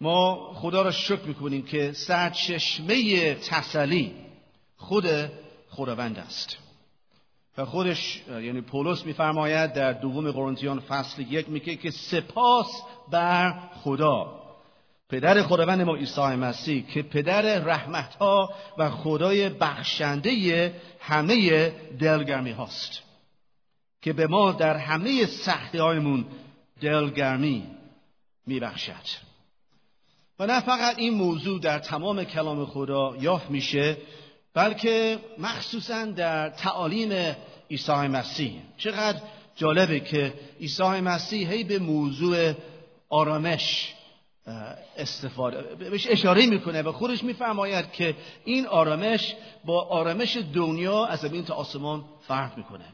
ما خدا را شکر می‌کنیم که سرچشمه تسلی خود خداوند است. و خودش یعنی پولس میفرماید در دوم قرنتیان فصل یک میگه که سپاس بر خدا. پدر خداوند ما عیسی مسیح که پدر رحمت ها و خدای بخشنده همه دلگرمی هاست. که به ما در همه سختی هایمون دلگرمی میبخشد. و نه فقط این موضوع در تمام کلام خدا یافت میشه بلکه مخصوصا در تعالیم عیسی مسیح. چقدر جالبه که عیسی مسیح هی به موضوع آرامش استفاده بهش اشاره می‌کنه و خودش میفرماید که این آرامش با آرامش دنیا از زمین تا آسمان فرق می‌کنه.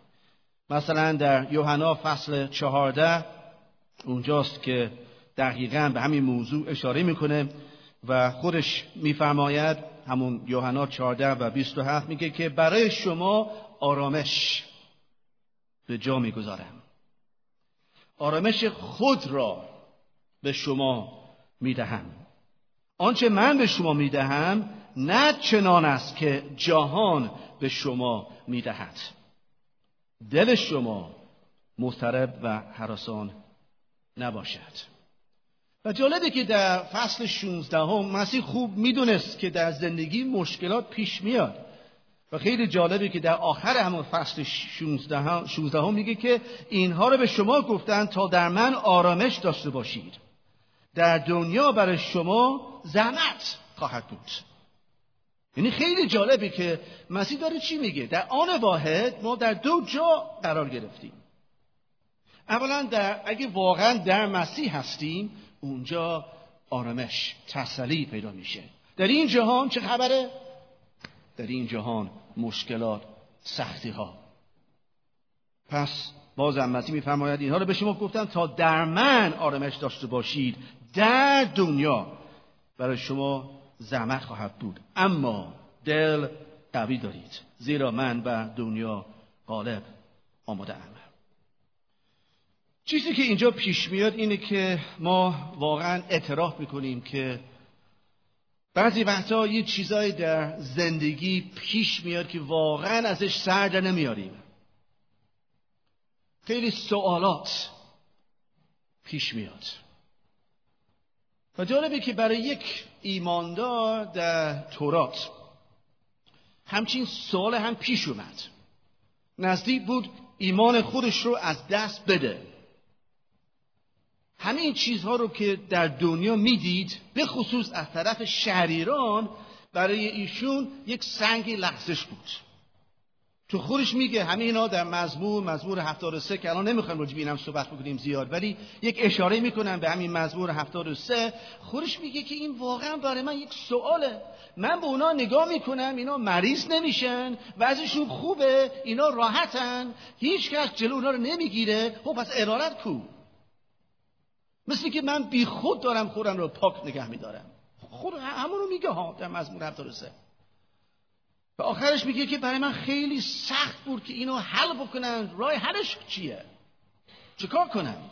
مثلا در یوحنا فصل چهارده اونجاست که دقیقا به همین موضوع اشاره می‌کنه و خودش میفرماید همون یوحنا 14 و 27 میگه که برای شما آرامش به جا می‌گذارم. آرامش خود را به شما می‌دهم. آنچه من به شما می‌دهم نه چنان است که جهان به شما می‌دهد. دل شما مضطرب و حراسان نباشد. و جالبه که در فصل 16 هم مسیح خوب می‌دونست که در زندگی مشکلات پیش میاد. و خیلی جالبه که در آخر همون فصل 16 هم, میگه که اینها رو به شما گفتن تا در من آرامش داشته باشید. در دنیا برای شما زحمت خواهد بود. یعنی خیلی جالبه که مسیح داره چی میگه؟ در آن واحد ما در دو جا قرار گرفتیم. اولا در اگه واقعا در مسیح هستیم اونجا آرامش تسلی پیدا میشه. در این جهان چه خبره؟ در این جهان مشکلات سختی ها پس باز مسیح میفرماید اینها رو به شما گفتم تا در من آرامش داشته باشید در دنیا. برای شما زحمت خواهد بود. اما دل قوی دارید زیرا من و دنیا غالب آماده ام چیزی که اینجا پیش میاد اینه که ما واقعا اعتراف می‌کنیم که بعضی وقتا یه چیزایی در زندگی پیش میاد که واقعا ازش سر نمیاریم. خیلی سوالات پیش میاد. و جالبه که برای یک ایماندار در تورات همچین سوال هم پیش اومد. نزدیک بود ایمان خودش رو از دست بده. همه این چیزها رو که در دنیا می‌دید به خصوص از طرف شهریران برای ایشون یک سنگ لغزش بود. تو خودش میگه همه اینا در مزمور مزمور 73 که الان نمی‌خوایم راجع اینم صحبت بکنیم زیاد ولی یک اشاره می‌کنم به همین مزمور 73 خودش میگه که این واقعا برای من یک سواله. من به اونا نگاه می‌کنم اینا مریض نمیشن وضعشون خوبه اینا راحتن. هیچ کس جلو اونا رو نمی‌گیره. خب پس ارارت کو؟ مثل که من بی خود دارم خودم رو پاک نگه میدارم. خود همون رو میگه ها در مزمور 73 و آخرش میگه که برای من خیلی سخت بود که اینو حل بکنن. راه حلش چیه؟ چیکار کنم؟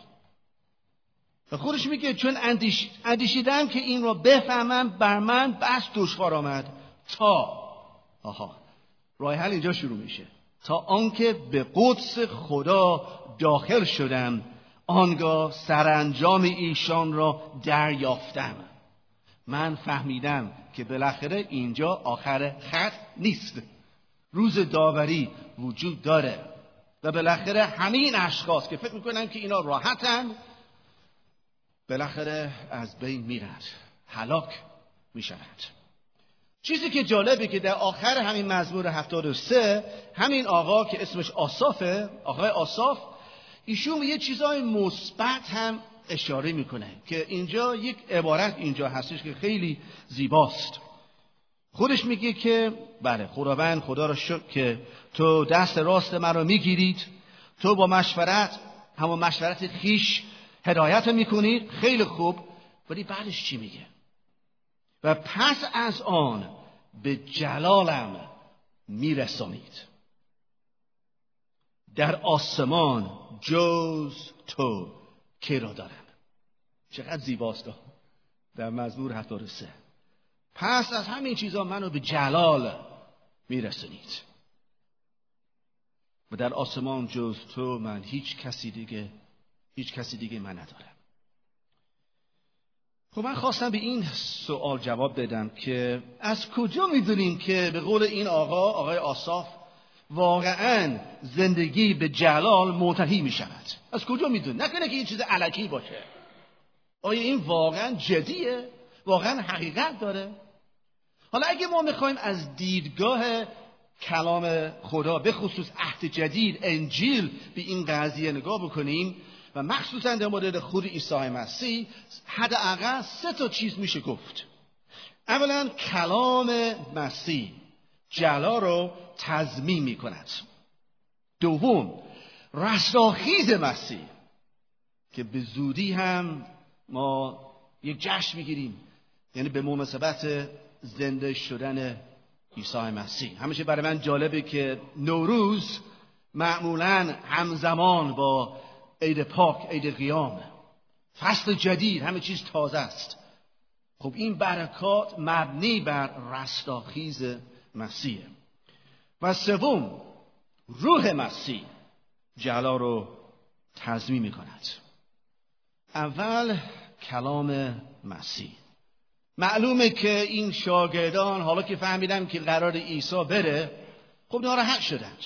و خودش میگه چون اندیش... اندیشیدم که این رو بفهمم بر من بس دشوار آمد. تا آها. راه حل اینجا شروع میشه. تا آنکه به قدس خدا داخل شدم. آنگاه سرانجام ایشان را دریافتم. من فهمیدم که بالاخره اینجا آخر خط نیست. روز داوری وجود داره و بالاخره همه این اشخاص که فکر می‌کنن که اینا راحتن بالاخره از بین میرند هلاک می‌شوند. چیزی که جالبه که در آخر همین مزمور 73 همین آقا که اسمش آصافه آقای آصاف ایشون یه چیزای مثبت هم اشاره می‌کنه که اینجا یک عبارت اینجا هستش که خیلی زیباست. خودش میگه که بله خداوند خدا را شکر که تو دست راست مرا می‌گیرید. تو با مشورت همون مشورت خیش هدایت می‌کنید خیلی خوب. ولی بعدش چی میگه؟ و پس از آن به جلالم میرسانید. در آسمان جز تو کی را دارم. چقدر زیباست در مزمور 73 پس از همین چیزها منو به جلال میرسونید. و در آسمان جز تو من هیچ کسی دیگه هیچ کسی دیگه من ندارم. خب من خواستم به این سوال جواب بدم که از کجا می‌دونیم که به قول این آقا آقای آصاف واقعا زندگی به جلال منتهی می شود از کجا می‌دونیم نکنه که این چیز علکی باشه. آیا این واقعا جدیه؟ واقعا حقیقت داره؟ حالا اگه ما می‌خوایم از دیدگاه کلام خدا به خصوص عهد جدید انجیل به این قضیه نگاه بکنیم و مخصوصا در مورد خود عیسی مسیح حداقل سه تا چیز میشه گفت. اولا کلام مسیح. جلا رو تضمین می کند دوم رستاخیز مسیح که به زودی هم ما یک جشن می‌گیریم. یعنی به مناسبت زنده شدن عیسی مسیح. همیشه برای من جالبه که نوروز معمولا همزمان با عید پاک عید قیام فصل جدید همه چیز تازه است. خب این برکات مبنی بر رستاخیز مسیح. و سوم روح مسیح. جلا رو تضمین می کند اول کلام مسیح. معلومه که این شاگردان حالا که فهمیدن که قرار عیسی بره خب ناراحت شدند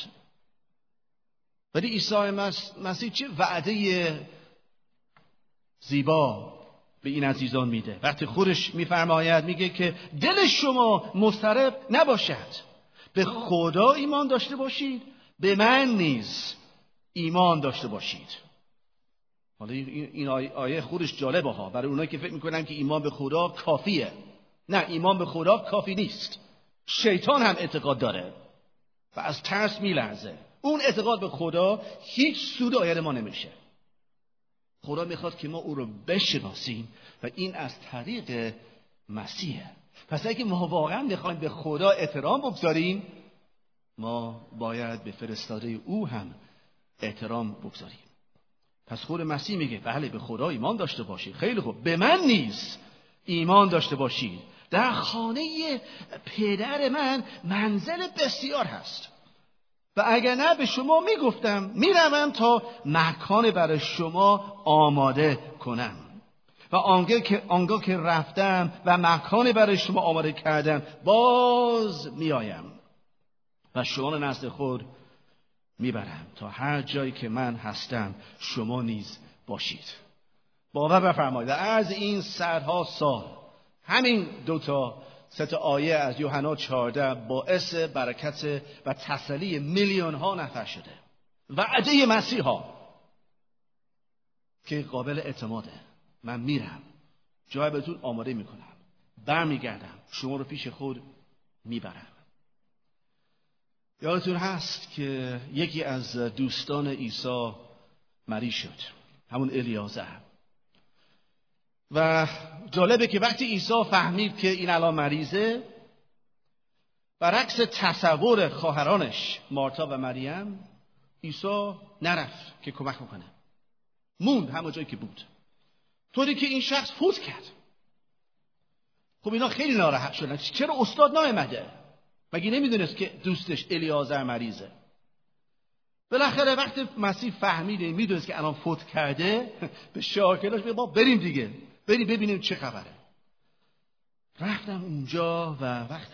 ولی عیسی مسیح چه وعده زیبا به این عزیزان میده. وقتی خودش میفرماید میگه که دل شما مضطرب نباشد. به خدا ایمان داشته باشید به من نیز ایمان داشته باشید. حالا این آیه خودش جالبه ها. برای اونایی که فکر می‌کنن که ایمان به خدا کافیه. نه ایمان به خدا کافی نیست. شیطان هم اعتقاد داره. و از ترس میلرزه. اون اعتقاد به خدا هیچ سود آید ما نمیشه. خدا می‌خواد که ما او رو بشناسیم و این از طریق مسیحه پس اگه ما واقعا می‌خوایم به خدا احترام بگذاریم ما باید به فرستاده او هم احترام بگذاریم. پس خود مسیح میگه بله به خدا ایمان داشته باشید. خیلی خوب. به من نیز ایمان داشته باشید. در خانه پدر من منزل بسیار هست. و اگر نه به شما می‌گفتم می‌روم تا مکان برای شما آماده کنم. و آنگاه که, آنگاه که رفتم و مکان برای شما آماده کردم باز میآیم و شما نزد خود می‌برم تا هر جایی که من هستم شما نیز باشید. باور بفرمایید. از این صدها سال همین دوتا ست آیه از یوحنا 14 باعث برکت و تسلی میلیون ها نفر شده. وعده مسیح ها که قابل اعتماده. من میرم. جای بهتون آماده می‌کنم. برمیگردم. شما رو پیش خود می‌برم. یادتون هست که یکی از دوستان عیسی مریض شد. همون الیازر و جالبه که وقتی عیسی فهمید که این الان مریضه برعکس تصور خواهرانش مارتا و مریم عیسی نرفت که کمک کنه موند همه جایی که بود. طوری که این شخص فوت کرد. خب اینا خیلی ناراحت شدن. چرا استاد نیامده مگه نمی‌دونست که دوستش الیازر مریضه؟ بالاخره وقتی مسیح فهمیده می‌دونست که الان فوت کرده به شاکلاش ما بریم دیگه. بریم ببینیم چه خبره. رفتم اونجا و وقت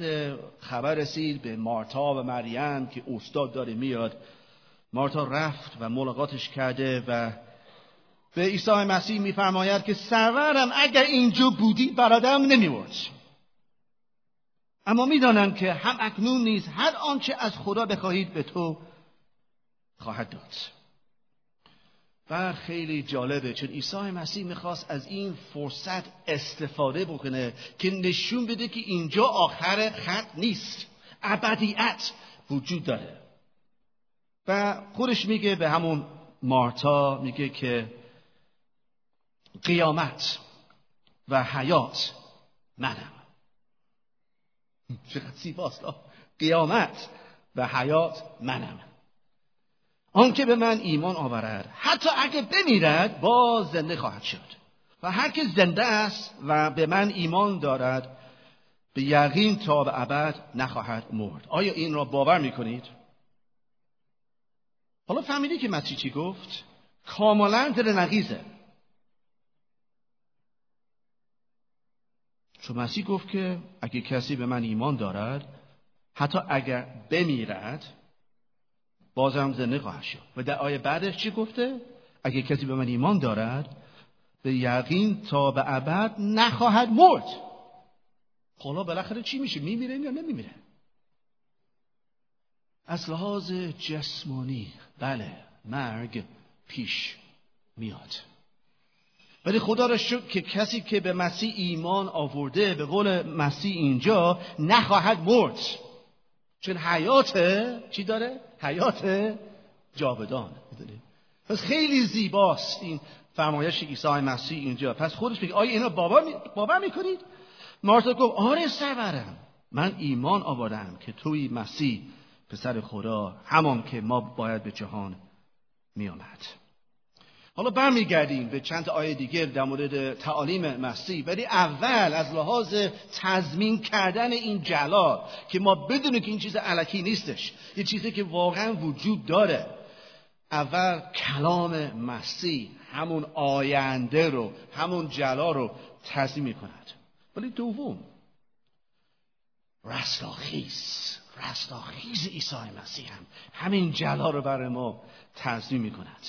خبر رسید به مارتا و مریم که استاد داره میاد. مارتا رفت و ملاقاتش کرده و به عیسی مسیح میفرماید که سرورم اگر اینجا بودی برادرم نمیورد اما می‌دانم که هم اکنون نیز هر آنچه از خدا بخواهید به تو خواهد داد. و خیلی جالبه چون عیسی مسیح می‌خواست از این فرصت استفاده بکنه که نشون بده که اینجا آخر خط نیست. ابدیت وجود داره. و خودش میگه به همون مارتا میگه که قیامت و حیات منم. چقدر زیباست قیامت و حیات منم. آنکه به من ایمان آورد حتی اگه بمیرد باز زنده خواهد شد. و هر که زنده است و به من ایمان دارد به یقین تا به ابد نخواهد مرد. آیا این را باور می‌کنید؟ حالا فهمیدی که مسیح چی گفت؟ کاملا دل نقیزه چون مسیح گفت که اگه کسی به من ایمان دارد حتی اگر بمیرد بازم زنده خواهد شد. و در آیه بعدش چی گفته؟ اگه کسی به من ایمان دارد به یقین تا به ابد نخواهد مرد. حالا بالاخره چی میشه؟ میمیره یا نمیمیره؟ از لحاظ جسمانی بله مرگ پیش میاد. ولی خدا را شکر که کسی که به مسیح ایمان آورده به قول مسیح اینجا نخواهد مرد. چون حیات چی داره؟ حیات جاودان پس خیلی زیباست این فرمایش عیسی مسیح اینجا. پس خودش میگه آیا اینا باور, باور می‌کنید؟ مارتا گفت آره سرورم. من ایمان آوردم که توی مسیح پسر خدا همان که ما باید به جهان میآمد. حالا برمیگردیم به چند آیه دیگه در مورد تعالیم مسیح. ولی اول از لحاظ تضمین کردن این جلال که ما بدونیم که این چیز علکی نیستش یه چیزی که واقعا وجود داره. اول کلام مسیح همون آینده رو همون جلال رو تضمین می‌کند. ولی دوم رستاخیز رستاخیز عیسی مسیح هم همین جلال رو برای ما تضمین می‌کند.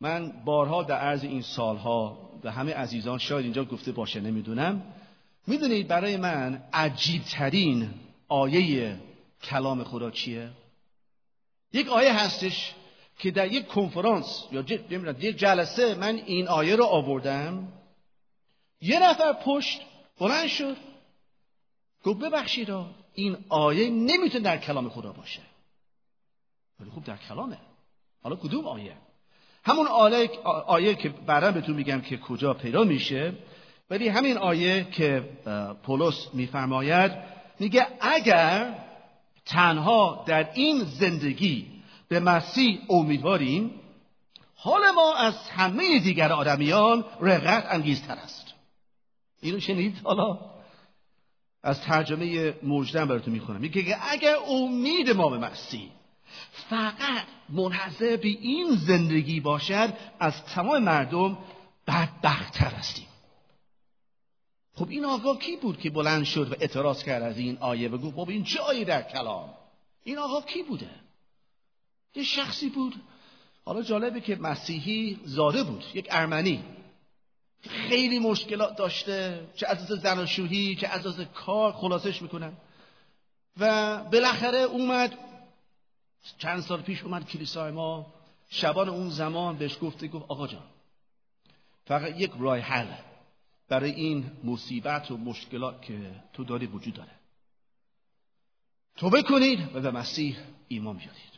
من بارها در عرض این سالها به همه عزیزان شاید اینجا گفته باشه نمی‌دونم. می‌دونید برای من عجیبترین آیه کلام خدا چیه؟ یک آیه هستش که در یک کنفرانس یا یک جلسه من این آیه رو آوردم. یه نفر پشت بلند شد گفت ببخشید این آیه نمی‌تونه در کلام خدا باشه. ولی خوب در کلامه. حالا کدوم آیه؟ همون آیه, آیه که بعدا بهتون میگم که کجا پیدا میشه ولی همین آیه که پولس میفرماید میگه اگر تنها در این زندگی به مسیح امیدواریم حال ما از همه دیگر آدمیان رغت انگیزتر است. اینو شنید حالا؟ از ترجمه مجدن براتون می‌خونم. میگه اگر امید ما به مسیح فقط منحصر به این زندگی باشد از تمام مردم بدبختتر هستیم. خب این آقا کی بود که بلند شد و اعتراض کرد از این آیه؟ و گفت این چه آیه در کلام؟ این آقا کی بوده؟ یه شخصی بود. حالا جالبه که مسیحی زاده بود یک ارمنی. خیلی مشکلات داشته چه از زناشویی چه از کار خلاصش می‌کنن. و بالاخره اومد چند سال پیش اومد کلیسای ما شبان اون زمان بهش گفته گفت آقا جان فقط یک راه حل برای این مصیبت و مشکلات که تو داری وجود داره. توبه کنید و به مسیح ایمان بیارید.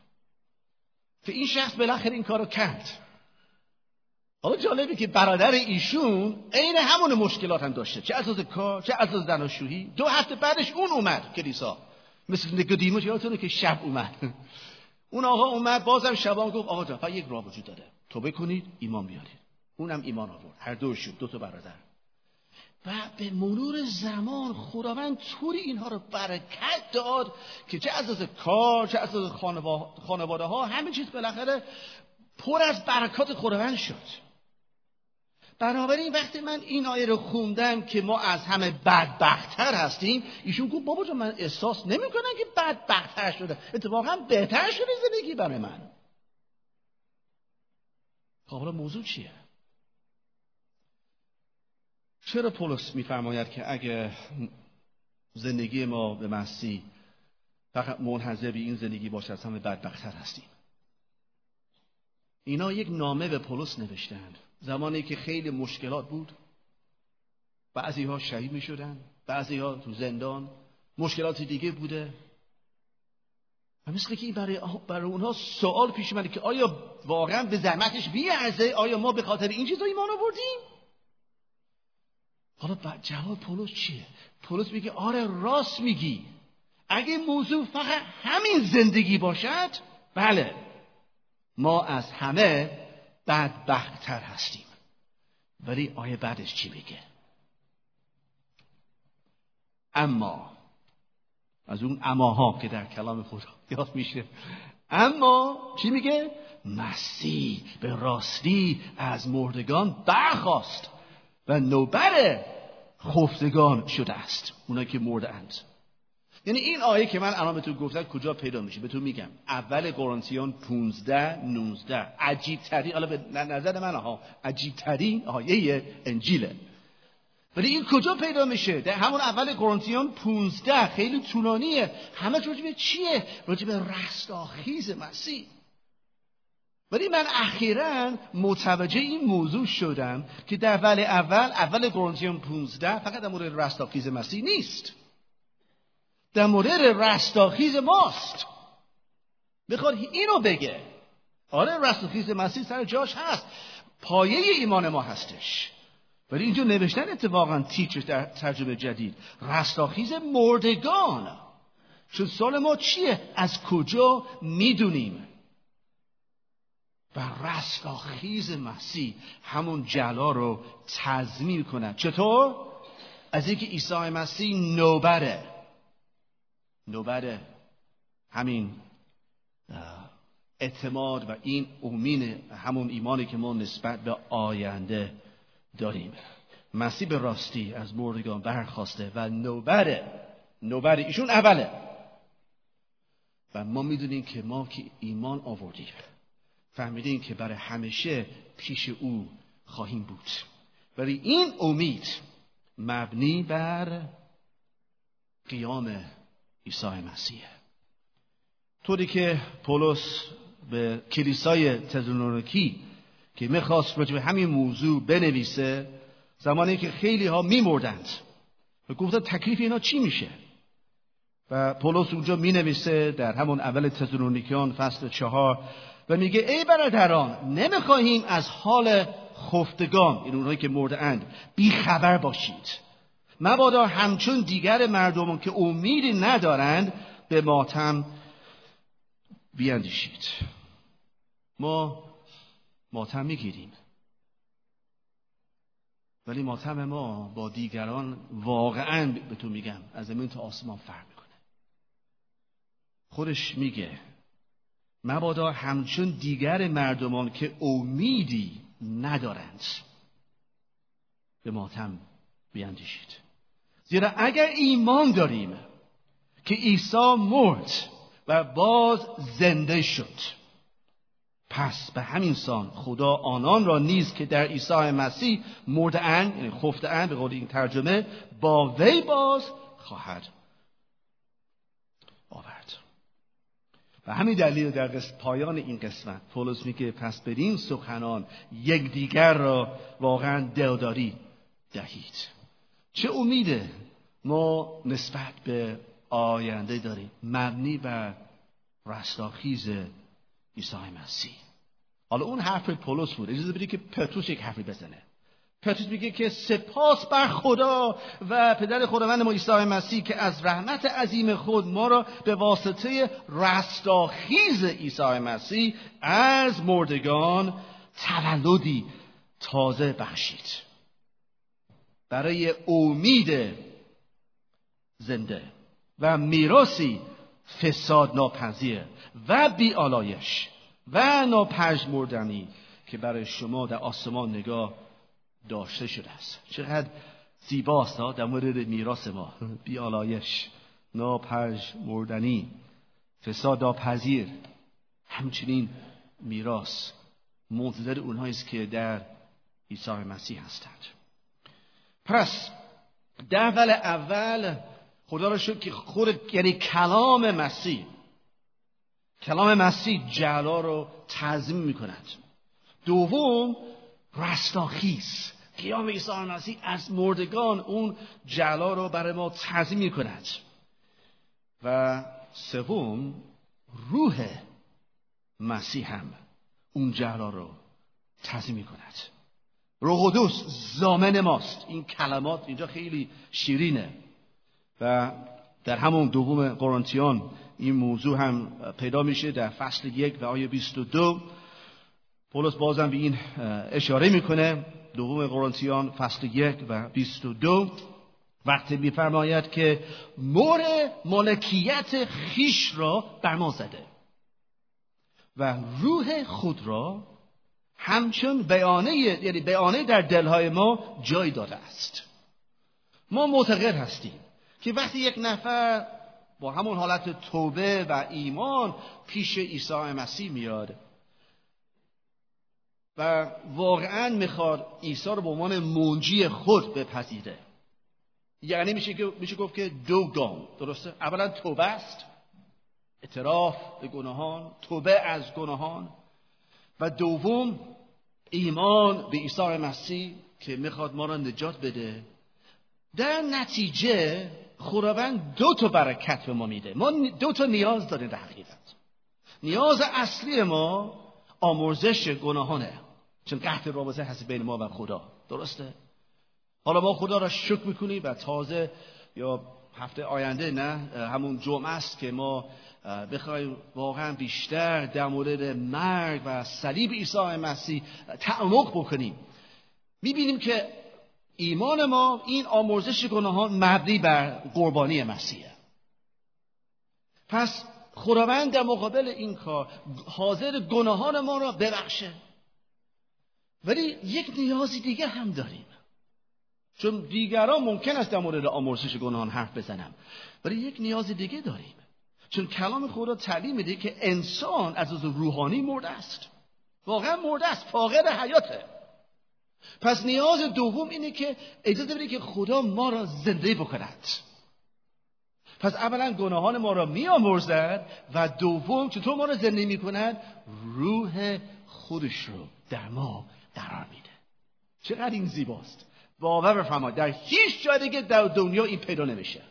که این شخص بالاخره این کارو کرد. حالا جالبه که برادر ایشون عین همون مشکلات هم داشته. چه از کار چه از زناشویی دو هفته بعدش اون اومد کلیسا. مثل نکودیموس یادتونه که شب اومد. اون آقا اومد بازم شبان گفت آقا جان یک راه وجود داره. توبه کنید ایمان بیارید. اونم ایمان آورد. هر دوشون دو تا برادر. و به مرور زمان خداوند طوری اینها رو برکت داد که چه از کار چه از خانواده ها همه چیز بالاخره پر از برکات خداوند شد. بنابراین وقتی من این آیه رو خوندم که ما از همه بدبختتر هستیم ایشون گفت بابا جان من احساس نمی‌کنم که بدبختتر شده. اتفاقا بهتر شده زندگی برای من. خب حالا موضوع چیه؟ چرا پولس میفرماید که اگه زندگی ما به مسیح فقط منحضر به این زندگی باشه از همه بدبختتر هستیم؟ اینا یک نامه به پولس نوشتند زمانی که خیلی مشکلات بود. بعضی ها شهید می شدن بعضی ها تو زندان مشکلات دیگه بوده. و مثل که برای, برای اونها سوال پیش اومده که آیا واقعا به زحمتش بیارزه آیا ما به خاطر این چیزا ایمان آوردیم؟ حالا جواب پولس چیه؟ پولس میگه آره راست میگی. اگه موضوع فقط همین زندگی باشد بله. ما از همه بدبختتر هستیم. ولی آیه بعدش چی میگه؟ اما از اون اماها که در کلام خدا یاد میشه. اما چی میگه؟ مسیح به راستی از مردگان برخواست و نوبر خفتگان شده است. اونا که مرده اند. یعنی این آیه که من الان بهتون گفتم کجا پیدا میشه؟ بهتون میگم. اول قرنتیان 15 19 عجیب ترین حالا به نظر من ها عجیب ترین آیه انجیله. ولی این کجا پیدا میشه؟ در همون اول قرنتیان 15 خیلی طولانیه. همه راجع به چیه؟ راجع به رستاخیز مسیح. ولی من اخیرا متوجه این موضوع شدم که در اول اول اول قرنتیان 15 فقط در مورد رستاخیز مسیح نیست. در مورد رستاخیز ماست. می‌خواد اینو بگه. آره رستاخیز مسیح سر جاش هست. پایه ایمان ما هستش. ولی اینجا نوشتن اتفاقا تیچر در ترجمه جدید. رستاخیز مردگان. چون سال ما چیه؟ از کجا می‌دونیم؟ و رستاخیز مسیح همون جلا رو تضمین کنه چطور؟ از اینکه عیسی مسیح نوبره. نوبر همین اعتماد و این امین همون ایمانی که ما نسبت به آینده داریم. مسیح به راستی از مردگان برخواسته و نوبره نوبر ایشون اوله. و ما می‌دونیم که ما که ایمان آوردیم فهمیدیم که برای همیشه پیش او خواهیم بود. ولی این امید مبنی بر قیام عیسی مسیح. طوری که پولس به کلیسای تزلونیکی که می‌خواست راجع همین موضوع بنویسه زمانی که خیلی ها میمردند. و گفتن تکلیف اینا چی میشه؟ و پولس اونجا می نویسه در همون اول تزلونیکیان فصل چهار و میگه ای برادران نمی‌خواهیم از حال خفتگان این اونهایی که مرده اند بی خبر باشید. مبادا همچون دیگر مردمان که امیدی ندارند به ماتم بیاندیشید ما ماتم می‌گیریم. ولی ماتم ما با دیگران واقعا به تو میگم از زمین تا آسمان فرق می‌کنه. خودش میگه مبادا همچون دیگر مردمان که امیدی ندارند به ماتم بیاندیشید زیرا اگر ایمان داریم که عیسی مرد و باز زنده شد پس به همین سان خدا آنان را نیز که در عیسی مسیح مرده اند یعنی خفته اند به قول این ترجمه با وی باز خواهد آورد. و همین دلیل در پایان این قسمت پولس میگه پس بدین سخنان یکدیگر را واقعا دلداری دهید. چه امیده؟ ما نسبت به آینده داریم. مبنی بر رستاخیز عیسی مسیح. حالا اون حرف پولس بود. اجازه بدید که پتروس یک حرفی بزنه. پتروس میگه که سپاس بر خدا و پدر خداوند ما عیسی مسیح که از رحمت عظیم خود ما را به واسطه رستاخیز عیسی مسیح از مردگان تولدی تازه بخشید. برای امید زنده و میراسی فساد ناپذیر و بیالایش و ناپژمردنی که برای شما در آسمان نگاه داشته شده است. چقدر زیباست در مورد میراث ما. بیالایش ناپژمردنی فساد ناپذیر. همچنین میراث منتظر اونهایی است که در عیسی مسیح هستند. پس در اول اول خدا را شد که خود یعنی کلام مسیح. کلام مسیح جلا رو تعظیم می کند دوم رستاخیز. قیام عیسی مسیح از مردگان اون جلا رو برای ما تعظیم می کند و سوم روح مسیح هم اون جلا رو تعظیم می کند روح قدوس زامن ماست. این کلمات اینجا خیلی شیرینه. و در همون دوم قرنتیان این موضوع هم پیدا میشه در فصل یک و آیه 22 پولس بازم به این اشاره می‌کنه. دوم قرنتیان فصل یک و بیست و دو. وقتی میفرماید که مور ملکیت خیش را بر ما زده و روح خود را همچون بیانه یعنی بیانه در دلهای ما جای داده است. ما معتقد هستیم که وقتی یک نفر با همون حالت توبه و ایمان پیش عیسی مسیح میاد و واقعا می‌خواد عیسی رو به عنوان منجی خود بپذیره. یعنی میشه, میشه گفت که دو گام درسته؟ اولا توبه است اعتراف به گناهان توبه از گناهان و دوم ایمان به عیسی مسیح که می‌خواد ما را نجات بده. در نتیجه خداوند دو تا برکت به ما میده. ما دو تا نیاز داریم در حقیقت. نیاز اصلی ما آمرزش گناهانه. چون قطع رابطه هست بین ما و خدا. درسته؟ حالا ما خدا را شکر می‌کنیم و تازه یا هفته آینده نه همون جمعه است که ما بخوایم واقعا بیشتر در مورد مرگ و صلیب عیسی مسیح تعمق بکنیم. می‌بینیم که ایمان ما این آمرزش گناهان مبنی بر قربانی مسیحه پس خداوند در مقابل این کار حاضر گناهان ما را ببخشه. ولی یک نیازی دیگه هم داریم. چون دیگران ممکن است در مورد آمرزش گناهان حرف بزنم. ولی یک نیاز دیگه داریم. چون کلام خدا تعلیم میده که انسان از از روحانی مرده است. واقعا مرده است. فاقد حیاته. پس نیاز دوم اینه که اجازه بده که خدا ما را زنده بکند. پس اولا گناهان ما را میآمرزد و دوم چطور ما را زنده می‌کند؟ روح خودش رو در ما قرار میده. چقدر این زیباست. باور بفرمایید در هیچ جای دیگه در دنیا این پیدا نمیشه.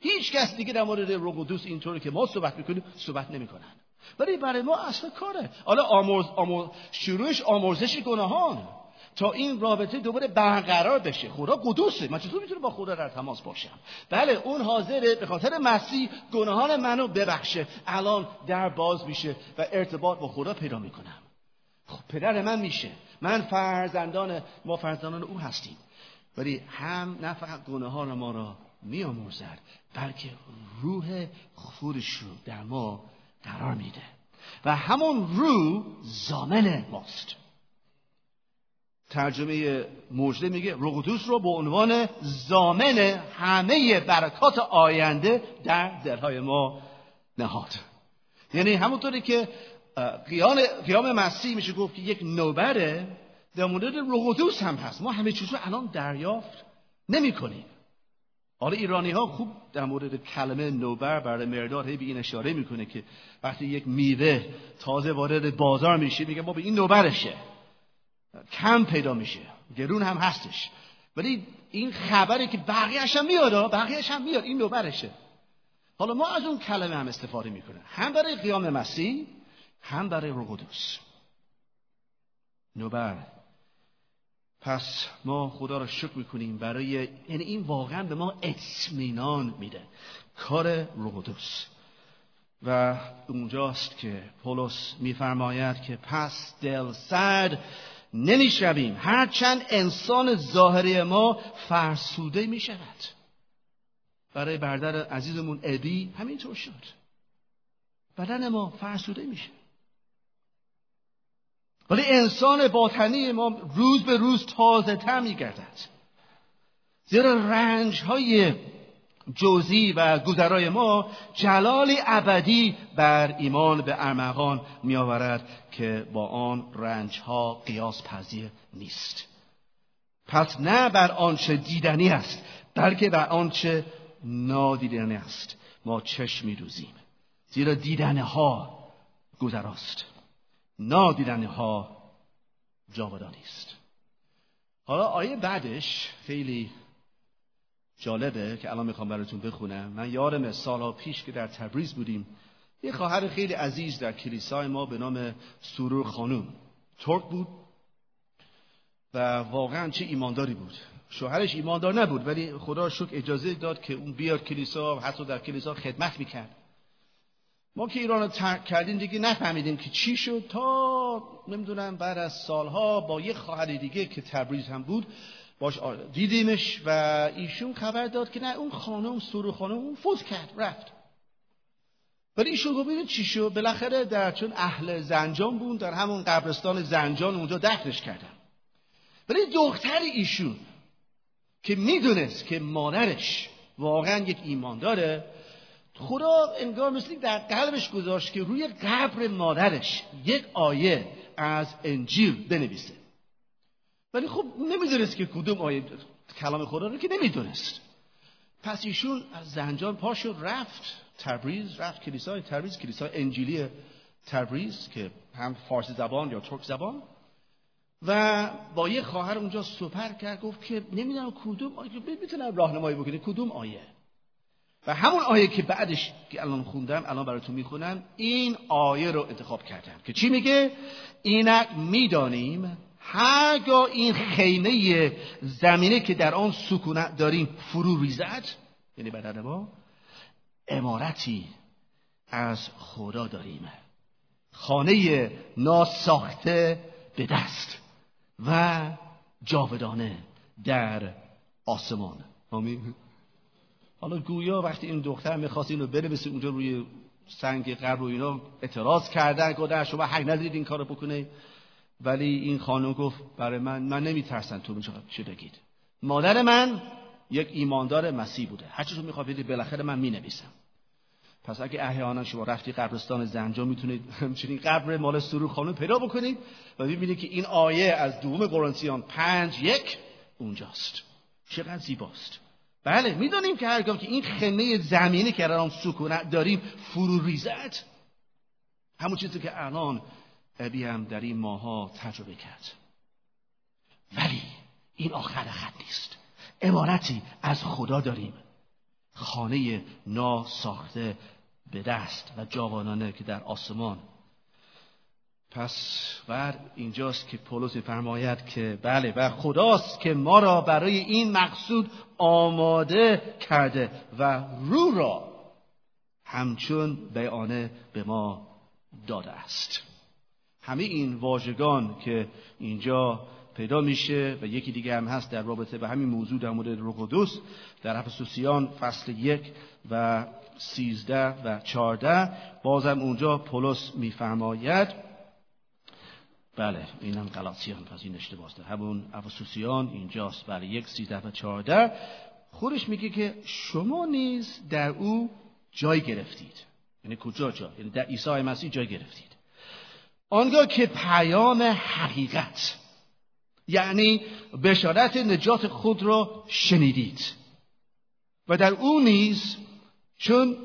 هیچ کس دیگه در مورد روح قدوس اینطوری که ما صحبت می‌کنیم صحبت نمی‌کنن. ولی برای ما اصل کاره. حالا آمرز، آمرز، شروعش آمرزش گناهان. تا این رابطه دوباره برقرار بشه. خدا قدوسه. من چطور می‌تونم با خدا در تماس باشم؟ بله اون حاضره. به خاطر مسیح گناهان منو ببخشه. الان در باز میشه و ارتباط با خدا پیدا می‌کنم. خب پدر من میشه. من فرزندان ما فرزندان او هستیم. ولی هم نه فقط گناهان ما را میآمرزد بلکه روح خودش رو در ما قرار میده. و همون روح زامن ماست. ترجمه مجده میگه روح رو به عنوان زامن همه برکات آینده در دلهای ما نهاد. یعنی همونطوری که قیام مسیح میشه گفت که یک نوبره در مورد روح هم هست. ما همه چیز رو الان دریافت نمی کنیم حالا ایرانی ها خوب در مورد کلمه نوبر برای مرداد به این اشاره می‌کنه که وقتی یک میوه تازه وارد بازار میشه میگه ما به این نوبرشه. کم پیدا میشه. گرون هم هستش. ولی این خبره که بقیهش هم میاد بقیهش هم میاد. این نوبرشه. حالا ما از اون کلمه هم استفاده می‌کنه هم برای قیام مسیح هم برای روح نوبر. پس ما خدا را شکر می‌کنیم برای یعنی این واقعا به ما اطمینان میده. کار روح و اونجاست که پولس میفرماید که پس دل سرد نمی‌شویم. هرچند انسان ظاهری ما فرسوده می‌شود. برای برادر عزیزمون ابی همینطور شد. بدن ما فرسوده میشه. ولی انسان باطنی ما روز به روز تازه تر میگردد. زیرا رنج های جزئی و گذرای ما جلال ابدی بر ایمان به ارمغان می آورد که با آن رنج ها قیاس پذیر نیست. پس نه بر آنچه دیدنی است بلکه بر آنچه نادیدنی است. ما چشم می روزیم زیرا دیدنه ها گذراست. نادیدنی ها جاودانی است حالا آیه بعدش خیلی جالبه که الان می‌خوام براتون بخونم. من یادم سالها پیش که در تبریز بودیم یه خواهر خیلی عزیز در کلیسای ما به نام سرور خانوم ترک بود و واقعا چه ایمانداری بود. شوهرش ایماندار نبود ولی خدا شکر اجازه داد که اون بیاد کلیسا حتی در کلیسا خدمت می‌کرد. ما که ایران رو ترک کردیم دیگه نفهمیدیم که چی شد تا نمی‌دونم بعد از سالها با یه خواهر دیگه که تبریز هم بود باش دیدیمش و ایشون خبر داد که نه اون خانم سرو خانم اون فوت کرد رفت. ولی ایشون گفت چی شد؟ بالاخره در چون اهل زنجان بود در همون قبرستان زنجان اونجا دفنش کردن. ولی دختر ایشون که می‌دونست که مادرش واقعا یک ایمان داره خدا انگار مثل در قلبش گذاشت که روی قبر مادرش یک آیه از انجیل بنویسه. ولی خب نمی‌دونست که کدوم آیه کلام خدا رو که نمی‌دونست. پس ایشون از زنجان پاشو رفت تبریز رفت کلیسای تبریز کلیسای انجیلی تبریز که هم فارسی زبان یا ترک زبان. و با یه خواهر اونجا سپر کرد گفت که نمی‌دونم کدوم آیه می‌تونم راهنمایی بکنه کدوم آیه؟ و همون آیه که بعدش که الان خوندم الان براتون می‌خونم این آیه رو انتخاب کردم که چی میگه؟ اینک می‌دانیم هرگاه این خیمه زمینه که در آن سکونت داریم فرو ریزد یعنی بدن ما امارتی از خدا داریم. خانه ناساخته به دست و جاودانه در آسمان. آمین. حالا گویا وقتی این دختر می‌خواست اینو بنویسه اونجا روی سنگ قبر و اینا اعتراض کردن گفتن شما حق ندارید این کارو بکنه. ولی این خانم گفت برای من من نمیترسم تو چه بگید. مادر من یک ایماندار مسیح بوده. هر چیزو می‌خواد بدید بالاخره من می‌نویسم. پس اگه احیانا شما رفتی قبرستان زنجان می‌تونید همچنین قبر مال سرور خانم پیدا بکنید و ببینید که این آیه از دوم قرنتیان پنج یک اونجاست. چقدر زیباست. بله می‌دانیم که هرگاه که این خمه زمینی که الان سکونت داریم فرو ریزد همون چیزی که الان ابی هم در این ماها تجربه کرد. ولی این آخر خط نیست. امارتی از خدا داریم. خانه ناساخته به دست و جوانانه که در آسمان پس بر اینجاست که پولس فرماید که بله و خداست که ما را برای این مقصود آماده کرده و رو را همچون بیانه به ما داده است. همه این واژگان که اینجا پیدا میشه و یکی دیگه هم هست در رابطه به همین موضوع در مورد روح در افسوسیان فصل یک و سیزده و چارده بازم اونجا پولس میفرماید بله اینم غلاطیان پس این اشتباه همون افسوسیان اینجاست. بله یک سیزده و چهارده. خودش میگه که شما نیز در او جای گرفتید. یعنی کجا جا؟ یعنی در عیسی مسیح جای گرفتید. آنگاه که پیام حقیقت یعنی بشارت نجات خود را شنیدید. و در او نیز چون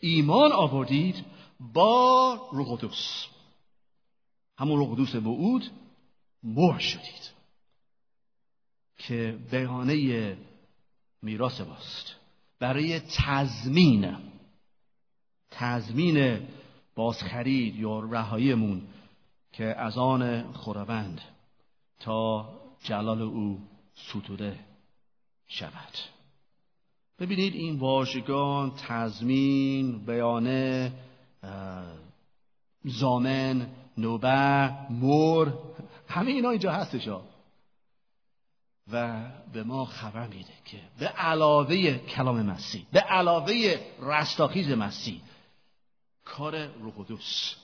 ایمان آوردید با روح همون روح قدوس وعود مهر شدید که بهانه میراث ماست. برای تضمین تضمین بازخرید یا رهاییمون که از آن خداوند تا جلال او ستوده شود. ببینید این واژگان تضمین بیانه زامن نوبه مور همه اینا اینجا هستش و به ما خبر میده که به علاوه کلام مسیح به علاوه رستاخیز مسیح کار روح قدس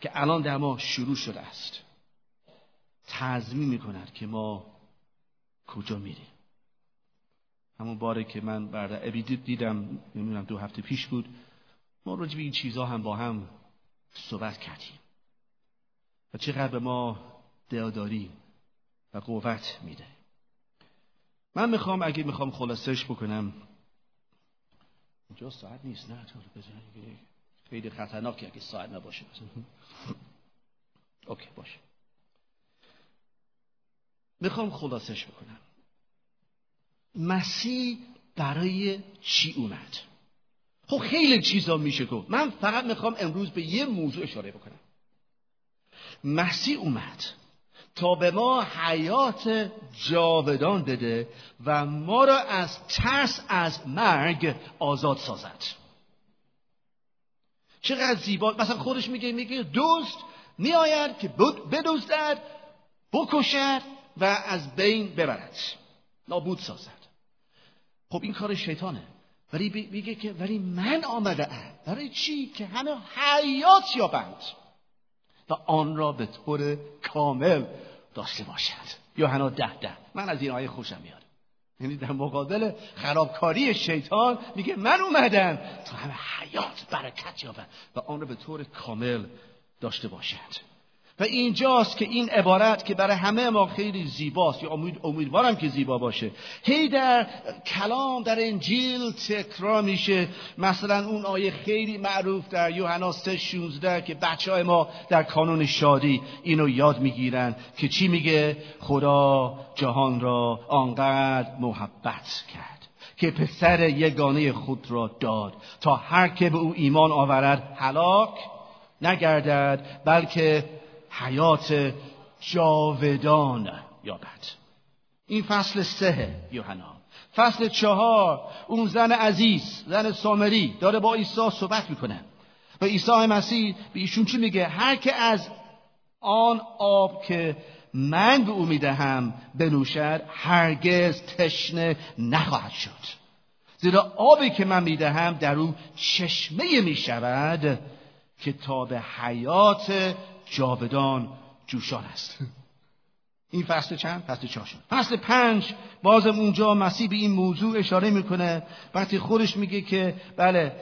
که الان در ما شروع شده است. تضمین می‌کند که ما کجا میریم. همون باره که من بعد ابی دیدم نمی‌دونم دو هفته پیش بود ما راجع به این چیزها هم با هم صحبت کردیم. و چقدر به ما دلداری و قوت میده. من می‌خوام اگه می‌خوام خلاصش بکنم. اینجا ساعت نیست نه خیلی خطرناکی اگه ساعت نباشه اوکی باشه. می‌خوام خلاصش بکنم. مسیح برای چی اومد؟ خب خیلی چیزا میشه گفت. من فقط می‌خوام امروز به یه موضوع اشاره بکنم. مسیح اومد تا به ما حیات جاودان بده و ما را از ترس از مرگ آزاد سازد. چقدر زیبا. مثلا خودش میگه میگه دوست میآید که بدزدد بکشد و از بین ببرد. نابود سازد. خب این کار شیطانه. ولی میگه که ولی من آمده ام. برای چی؟ که همه حیات یابند. و آن را به طور کامل داشته باشد. یوحنا ده ده. من از این آیه خوشم میاد. یعنی در مقابل خرابکاری شیطان میگه من اومدم تا همه حیات برکت یابند و آن را به طور کامل داشته باشد. و اینجاست که این عبارت که برای همه ما خیلی زیباست. یا امید امیدوارم که زیبا باشه. هی در کلام در انجیل تکرار میشه. مثلا اون آیه خیلی معروف در یوحنا 3:16 که بچه های ما در کانون شادی اینو یاد می‌گیرن که چی میگه؟ خدا جهان را آنقدر محبت کرد که پسر یگانه خود را داد تا هر که به او ایمان آورد هلاک نگردد بلکه حیات جاودان یابد. این فصل سه یوحنا. فصل چهار اون زن عزیز زن سامری داره با عیسی صحبت می‌کنه. و عیسی مسیح به ایشون چی میگه؟ هر که از آن آب که من به او می‌دهم بنوشد هرگز تشنه نخواهد شد. زیرا آبی که من می‌دهم در او چشمه می‌شود که تا به حیات جاودان جوشان است. این فصل چند؟ فصل چهار شد. فصل پنج. بازم اونجا مسیح به این موضوع اشاره می‌کنه. وقتی خودش میگه که بله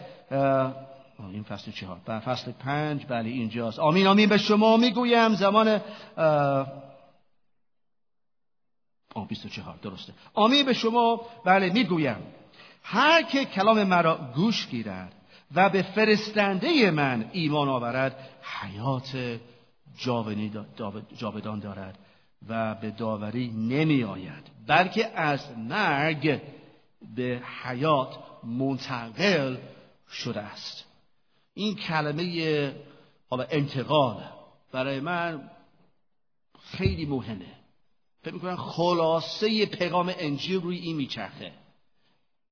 این فصل چهار. فصل پنج. بله اینجاست. آمین آمین. به شما می‌گویم زمان آه بیست و چهار. درسته. آمین به شما. بله می‌گویم. هر که کلام مرا گوش گیرد و به فرستنده من ایمان آورد حیات جاودان دارد و به داوری نمی آید بلکه از مرگ به حیات منتقل شده است. این کلمه حالا انتقال برای من خیلی مهمه. فکر می‌کنم خلاصه پیغام انجیل روی این میچرخه.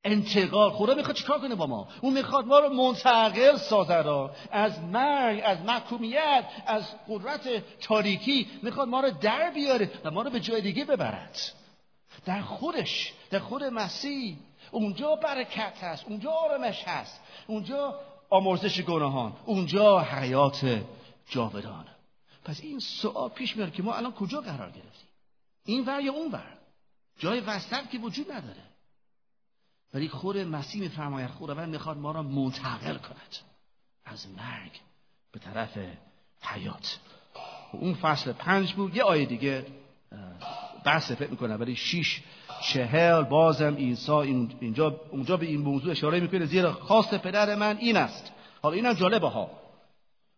انتقال. خدا می‌خواد چیکار کنه با ما؟ اون می‌خواد ما رو منتقل سازد از مرگ از محکومیت از قدرت تاریکی می‌خواد ما رو در بیاره و ما رو به جای دیگه ببرد. در خودش در خود مسیح. اونجا برکت هست اونجا آرامش هست اونجا آمرزش گناهان اونجا حیات جاودان. پس این سوال پیش میاد که ما الان کجا قرار گرفتیم؟ این ور یا اون ور؟ جای وسط که وجود نداره. ولی خود مسیح میفرماید خداوند می‌خواد ما را منتقل کند از مرگ به طرف حیات. اون فصل پنج بود یه آیه دیگه بحث فکر می‌کنه ولی شیش چهل بازم عیسی اینجا اونجا به این موضوع اشاره می‌کنه زیرا خواست پدر من این است. حالا اینم جالبه ها.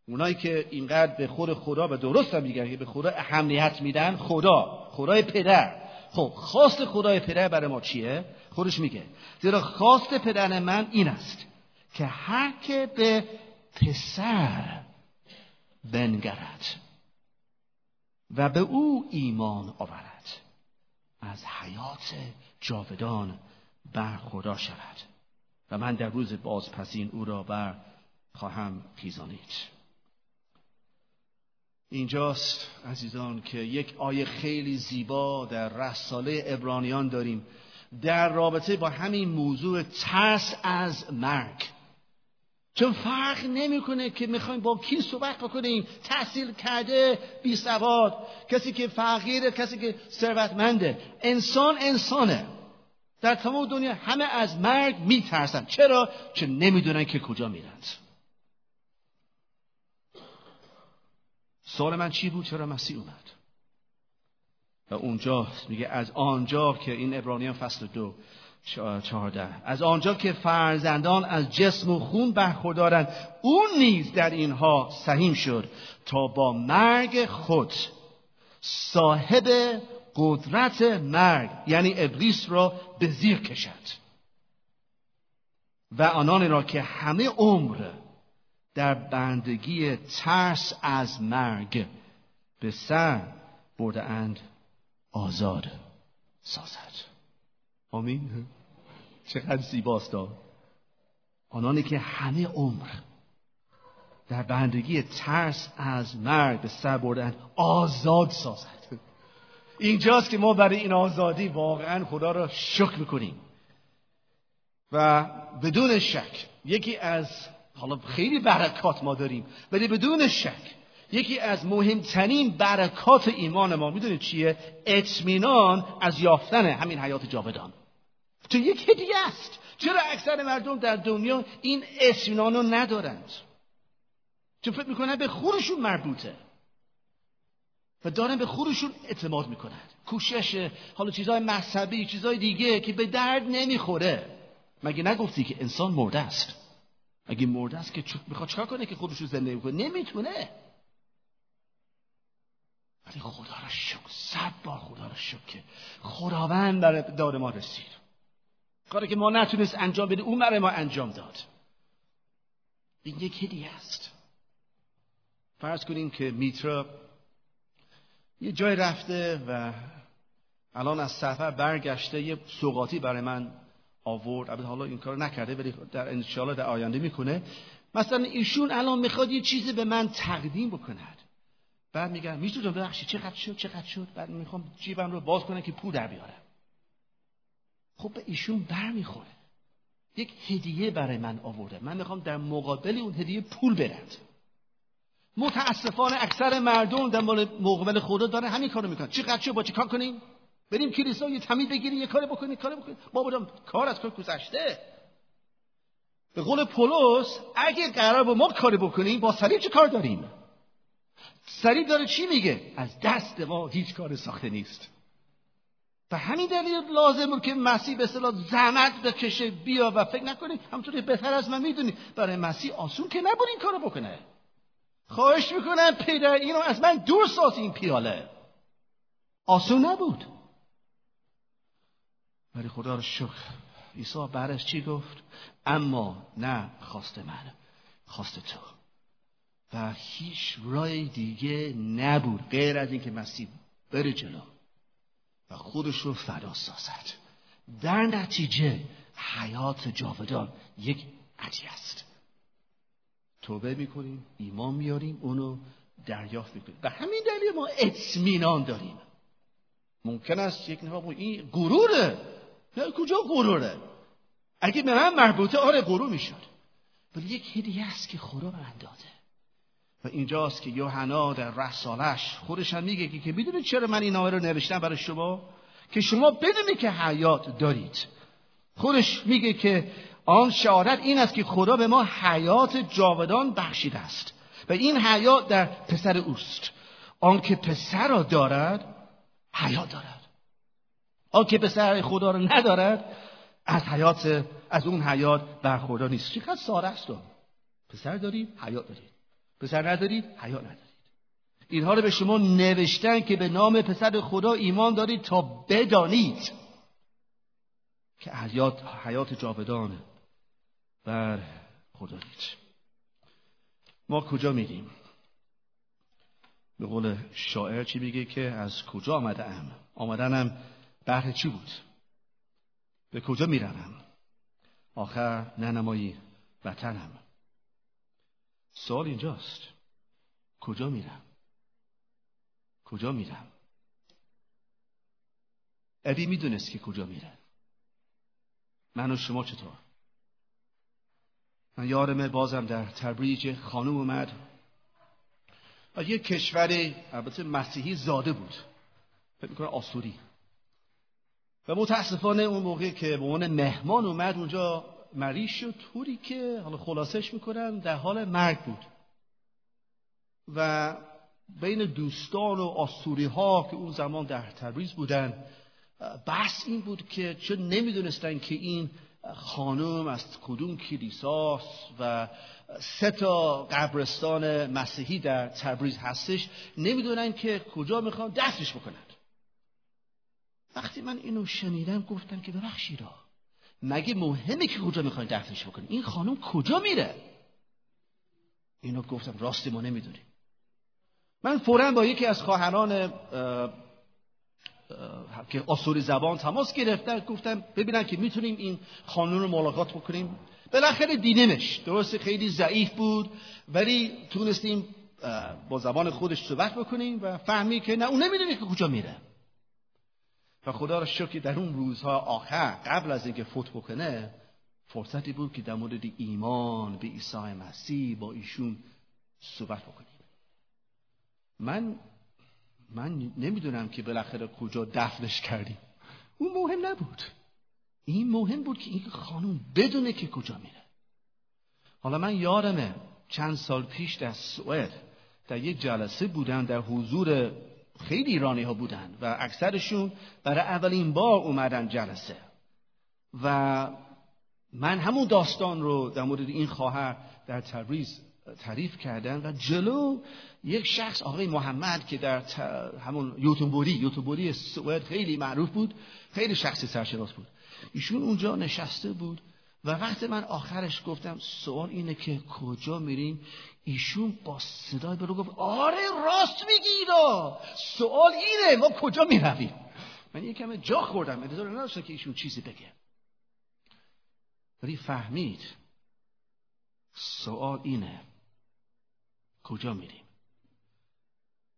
اونایی که اینقدر به خود خدا به درست هم میگن به خدا اهمیت میدن خدا خدای پدر. خب خواست خدای پدر برای ما چیه؟ خودش میگه زیرا خواست پدر من این است که هر که به پسر بنگرد و به او ایمان آورد. از حیات جاودان بر خدا شود. و من در روز بازپسین او را بر خواهم خیزانید. اینجاست عزیزان که یک آیه خیلی زیبا در رساله ابرانیان داریم. در رابطه با همین موضوع ترس از مرگ. چون فرق نمی‌کنه که می‌خوایم با کی صحبت بکنیم. تحصیل کرده بی سواد. کسی که فقیره کسی که ثروتمنده. انسان انسانه. در تمام دنیا همه از مرگ میترسن. چرا؟ چون نمی‌دونن که کجا میرند سوال من چی بود؟ چرا مسیح اومد؟ و اونجا میگه از آنجا که این ابرانیان فصل دو چهارده. از آنجا که فرزندان از جسم و خون برخوردارند اون نیز در اینها سهیم شد تا با مرگ خود صاحب قدرت مرگ یعنی ابلیس را به زیر کشد. و آنان را که همه عمر در بندگی ترس از مرگ به سر برده اند آزاد سازد. آمین. چقدر زیباست آنانی که همه عمر در بندگی ترس از مرگ به سر بردن آزاد سازد. اینجاست که ما برای این آزادی واقعا خدا را شکر می‌کنیم. و بدون شک یکی از حالا خیلی برکات ما داریم. ولی بدون شک یکی از مهمترین برکات ایمان ما می‌دونید چیه؟ اطمینان از یافتن همین حیات جاودان. تو یک هدیه است. چرا اکثر مردم در دنیا این اطمینان رو ندارند؟ چون فکر می‌کنن به خودشون مربوطه. و دارن به خودشون اعتماد می‌کنن. کوشش حالا چیزهای مذهبی چیزهای دیگه که به درد نمی‌خوره. مگه نگفتی که انسان مرده است؟ اگه مرده است که می‌خواد چکار کنه که خودشو زنده کنه نمی‌تونه. ولی خدا را شکر صد بار خدا را شکر که خداوند برای دار ما رسید. کاری که ما نتونست انجام بده اون برای ما انجام داد. این یک هدیه است. فرض کنیم که میترا یه جای رفته و الان از سفر برگشته یه سوقاتی برای من آورد. البته حالا این کار نکرده ولی در انشالله در آینده می‌کنه. مثلا ایشون الان می‌خواد یه چیزی به من تقدیم بکند. بعد میگم می‌تونم ببخشید چقدر شد چقدر شد؟ بعد می‌خوام جیبم رو باز کنم که پول در بیارم. خب به ایشون برمیخوره. یک هدیه برای من آورده. من می‌خوام در مقابل اون هدیه پول برد متاسفانه اکثر مردم در مقابل خدا داره همین کارو می‌کنن. چقدر شد؟ با چی کار کنیم؟ بریم کلیسا یه تمیز بگیریم یه کاری بکنیم کاری بکنیم. ما بودم کار از کار گذشته. به قول پولس اگه قرار با ما کاری بکنیم با صلیب چه کار داریم؟ صلیب داره چی میگه؟ از دست ما هیچ کار ساخته نیست. و همین دلیل لازم که مسیح به اصطلاح زحمت بکشه. بیا و فکر نکنید همونطور که بهتر از من می‌دونی. برای مسیح آسون که نبود این کارو بکنه. خواهش می‌کنم پیدا اینو از من دور ساز این پیاله. آسون نبود. ولی خدا رو شکر. عیسی بعدش چی گفت؟ اما نه خواست من. خواست تو. و هیچ رای دیگه نبود غیر از اینکه مسیح بره جلو و خودش رو فدا سازد. در نتیجه حیات جاودان یک عدی است. توبه می‌کنیم ایمان میاریم اونو دریافت می‌کنیم. و همین دلیل ما اطمینان داریم. ممکن است یک نفر این غروره. نه کجا غروره اگه به من مربوطه آره غرور می‌شد. ولی یک هدیه است که خدا به من داده. و اینجاست که یوحنا در رسالش خودش هم میگه که می‌دونید چرا من این نامه رو نوشتم برای شما؟ که شما بدونید که حیات دارید. خودش میگه که آن شهادت این است که خدا به ما حیات جاودان بخشیده است. و این حیات در پسر اوست. آن که پسر را دارد حیات دارد. آن که پسر خدا را ندارد از حیات از اون حیات برخوردار نیست. چقدر ساره است پسر دارید حیات دارید. پسر ندارید حیات ندارید. اینها رو به شما نوشتن که به نام پسر خدا ایمان دارید تا بدانید که حیات, حیات جاودان بر خدا دید ما کجا میریم؟ به قول شاعر چی میگه که از کجا آمده ام آمدنم بهر چی بود؟ به کجا میرم آخر ننمایی وطنم سوال اینجاست. کجا میرم کجا میرم ابی می‌دونست که کجا میره من و شما چطور؟ من یارمه بازم در تبریج خانم اومد. و یک کشور البته مسیحی زاده بود. فکر می‌کنه آسوری. و متاسفانه اون موقع که به عنوان مهمان اومد اونجا مریض شد. طوری که حالا خلاصش می‌کنم در حال مرگ بود. و بین دوستان و آسوری ها که اون زمان در تبریز بودن بحث این بود که چون نمی‌دونستن که این خانم از کدوم کلیساست و سه تا قبرستان مسیحی در تبریز هستش. نمی‌دونن که کجا می‌خوان دستش بکنن. وقتی من اینو شنیدم گفتم که ببخشیدا مگه مهمه که کجا می‌خواین دفنش بکنی این خانم کجا میره؟ اینو گفتم راستی ما نمی‌دونیم. من فورا با یکی از خواهران که اصول زبان تماس گرفتن گفتن ببینن که می‌تونیم این خانون رو ملاقات بکنیم. بالاخره دیدیمش درست خیلی ضعیف بود ولی تونستیم با زبان خودش صحبت بکنیم و فهمی که نه اون نمی‌دونه که کجا میره. و خدا را شکر در اون روزها آخر قبل از اینکه فوت بکنه فرصتی بود که در مورد ایمان به عیسی مسیح با ایشون صحبت بکنیم. من من نمی‌دونم که بالاخره کجا دفنش کردیم. اون مهم نبود. این مهم بود که این خانوم بدونه که کجا میره. حالا من یادمه چند سال پیش در سوئد در یک جلسه بودن در حضور خیلی ایرانی ها بودن و اکثرشون برای اولین بار اومدن جلسه. و من همون داستان رو در مورد این خواهر در تبریز تعریف کردن و جلو یک شخص آقای محمد که در همون یوتوبوری یوتوبوری سوئد خیلی معروف بود خیلی شخصی سرشناس بود. ایشون اونجا نشسته بود و وقتی من آخرش گفتم سوال اینه که کجا میریم؟ ایشون با صدای برو گفت آره راست میگی سوال اینه ما کجا می‌رویم؟ من یه کمی جا خوردم انتظار نداشتم که ایشون چیزی بگه. ولی فهمید سوال اینه کجا میریم؟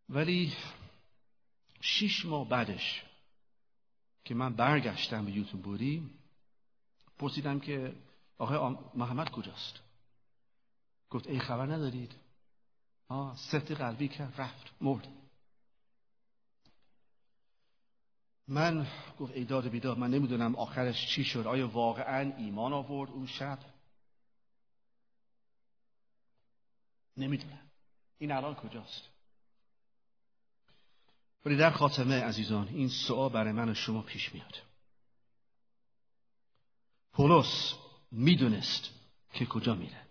ولی شیش ماه بعدش که من برگشتم به یوتیوب بودی پرسیدم که آقای محمد کجاست؟ گفت ای خبر ندارید؟ آه سفت قلبی کرد رفت مرد. من گفت ای داد بیداد من نمی‌دونم آخرش چی شد. آیا واقعا ایمان آورد اون شب؟ نمی‌دونم. این الان کجاست؟ ولی در خاتمه عزیزان این سوال برای من و شما پیش میاد. پولس می‌دونست که کجا میره.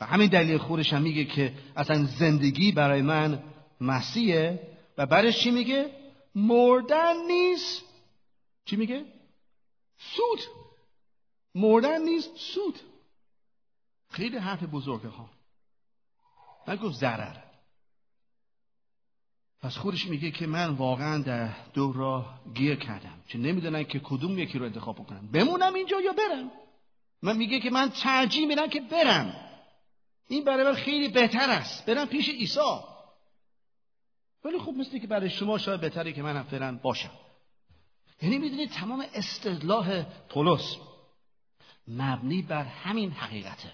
و همین دلیل خودش هم میگه که اصلا زندگی برای من مسیحه و بعدش چی میگه؟ مردن نیست. چی میگه؟ سود. مردن نیست سود. خیلی حرف بزرگه ها. نگفت ضرر. پس خودش میگه که من واقعا در دو راه گیر کردم. چه نمی‌دونن که کدوم یکی رو انتخاب بکنم بمونم اینجا یا برم. من میگه که من ترجیح میدم که برم. این برای من خیلی بهتر است. برم پیش عیسی. ولی خب مثل که برای شما شاید بهتره که منم فرن باشم. یعنی می‌دونید تمام استدلال پولس مبنی بر همین حقیقته.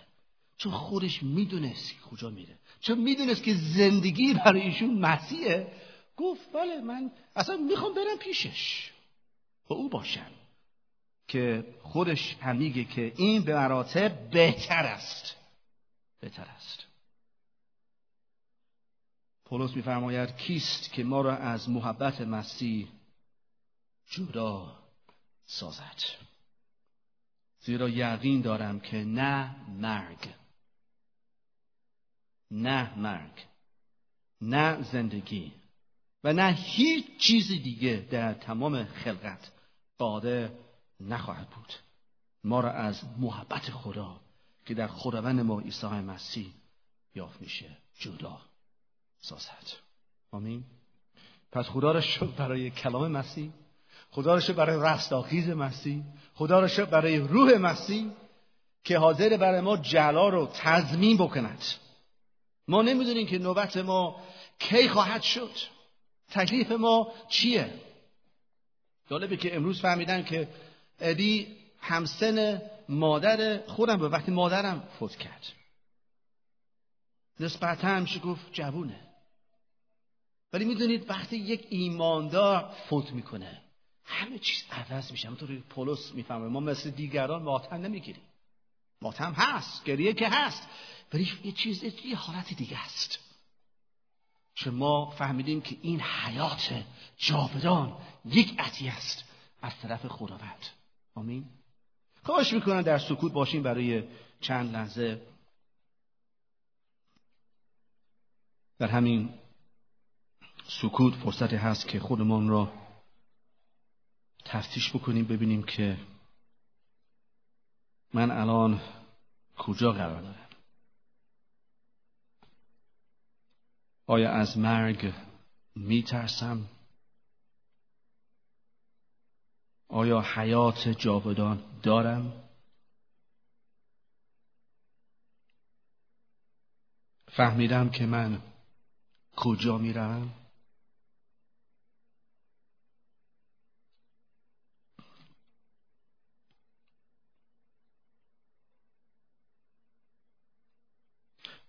چون خودش می‌دونست کجا میره. چون می‌دونست که زندگی برای ایشون مسیحه. گفت بله من اصلا می‌خوام برم پیشش. با او باشم. که خودش هم میگه که این به مراتب بهتر است. بهتر است. پولس میفرماید کیست که ما را از محبت مسیح جدا سازد؟ زیرا یقین دارم که نه مرگ نه مرگ نه زندگی و نه هیچ چیز دیگه در تمام خلقت قادر نخواهد بود. ما را از محبت خدا که در خداوند ما عیسی مسیح یافت میشه جدا. سازد. آمین. پس خدا را شکر برای کلام مسیح. خدا را شکر برای رستاخیز مسیح. خدا را شکر برای روح مسیح که حاضر برای ما جلا رو تضمین بکند. ما نمی‌دونیم که نوبت ما کی خواهد شد. تکلیف ما چیه؟ جالبه که امروز فهمیدن که ادی همسن مادر خودم به وقتی مادرم فوت کرد. نسبتا همشه گفت جوونه. ولی می‌دونید وقتی یک ایماندار فوت می‌کنه همه چیز عوض میشه. همونطور پولس می‌فهمه ما مثل دیگران ماتم نمی‌گیریم. ماتم هست گریه که هست ولی یه چیز یه حالت دیگه است. چون ما فهمیدیم که این حیات جاودان یک عطیه است از طرف خداوند. آمین. خواهش می‌کنم در سکوت باشیم برای چند لحظه. در همین سکوت فرصتی هست که خودمان را تفتیش بکنیم ببینیم که من الان کجا قرار دارم. آیا از مرگ میترسم؟ آیا حیات جاودان دارم؟ فهمیدم که من کجا می‌روم؟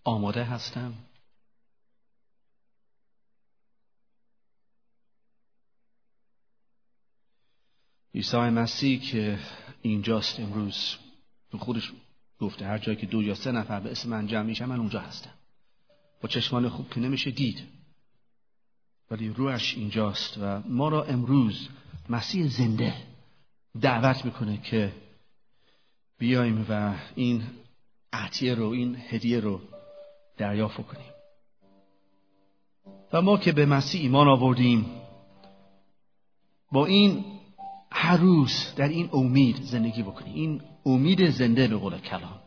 آماده هستم. عیسی مسیح که اینجاست امروز. به خودش گفته هر جایی که دو یا سه نفر به اسم من جمع میشن من اونجا هستم. با چشمان خوب که نمیشه دید. ولی روحش اینجاست و ما را امروز مسیح زنده دعوت می‌کنه که بیایم و این عطیه رو این هدیه رو دریافت کنیم. و ما که به مسیح ایمان آوردیم با این هر روز در این امید زندگی بکنیم این امید زنده به قول کلام.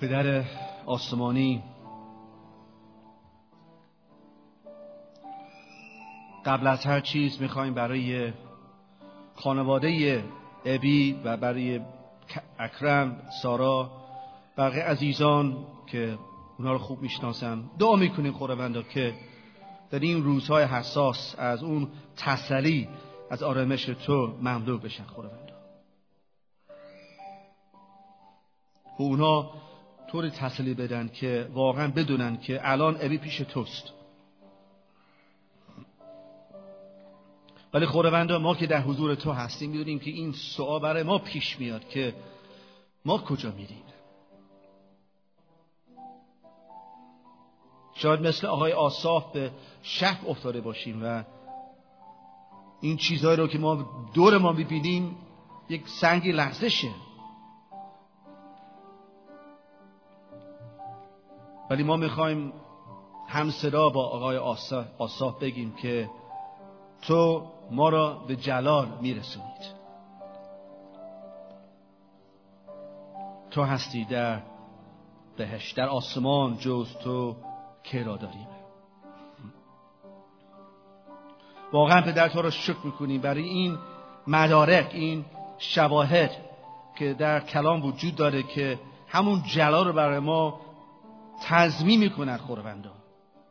پدر آسمانی. قبل از هر چیز می‌خوایم برای خانواده ابی و برای اکرم سارا بقیه عزیزان که اونا رو خوب می‌شناسن دعا می‌کنیم خداوندا که در این روزهای حساس از اون تسلی از آرامش تو مملو بشن خداوندا. و اونا طوری تسلی بدن که واقعا بدونن که الان ابی پیش توست. ولی خداوندا ما که در حضور تو هستیم می‌دونیم که این سوال برای ما پیش میاد که ما کجا میریم؟ شاید مثل آقای آصاف به شک افتاده باشیم و این چیزهایی رو که ما دور ما می‌بینیم یک سنگی لحظشه ولی ما می‌خوایم هم صدا با آقای آصاف بگیم که تو ما را به جلال میرسونید. تو هستی در بهش در آسمان جز تو که را داریم. واقعا پدر تو را شکر می‌کنیم. برای این مدارک این شواهد که در کلام وجود داره که همون جلال رو برای ما تضمین می‌کنن خداوندا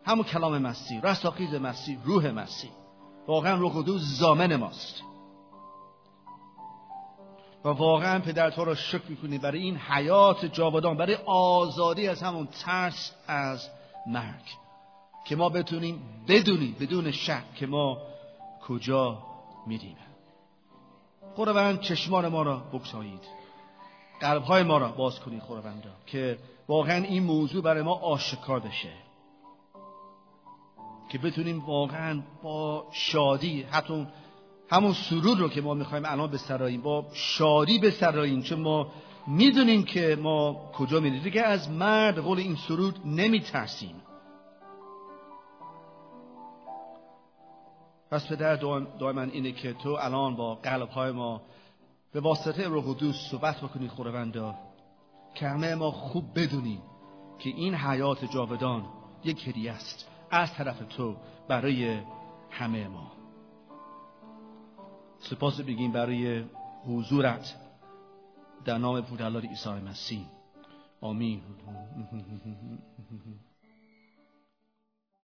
همون کلام مسیح رستاخیز مسیح روح مسیح. واقعا روح قدوس زامن ماست. و واقعا پدر تو را شکر می‌کنی برای این حیات جاودان برای آزادی از همون ترس از مرگ. که ما بتونیم بدونیم بدون شک که ما کجا میریم. خداوند چشمان ما را بگشایید. قلبهای ما را باز کنید خداوندا که واقعا این موضوع برای ما آشکار بشه که بتونیم واقعا با شادی حتی همون سرور رو که ما می‌خوایم الان بسراییم با شادی بسراییم چون ما می‌دونیم که ما کجا میریم. دیگه از مرد قول این سرود نمیترسیم. پس پدر دائما اینه که تو الان با قلب های ما به واسطه روح قدوس صحبت بکنی خداوندا. که همه ما خوب بدونیم که این حیات جاودان یک هدیه است از طرف تو برای همه ما. سپاس بگیم برای حضورت در نام پودلار عیسی مسیح. آمین.